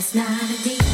That's not a deal.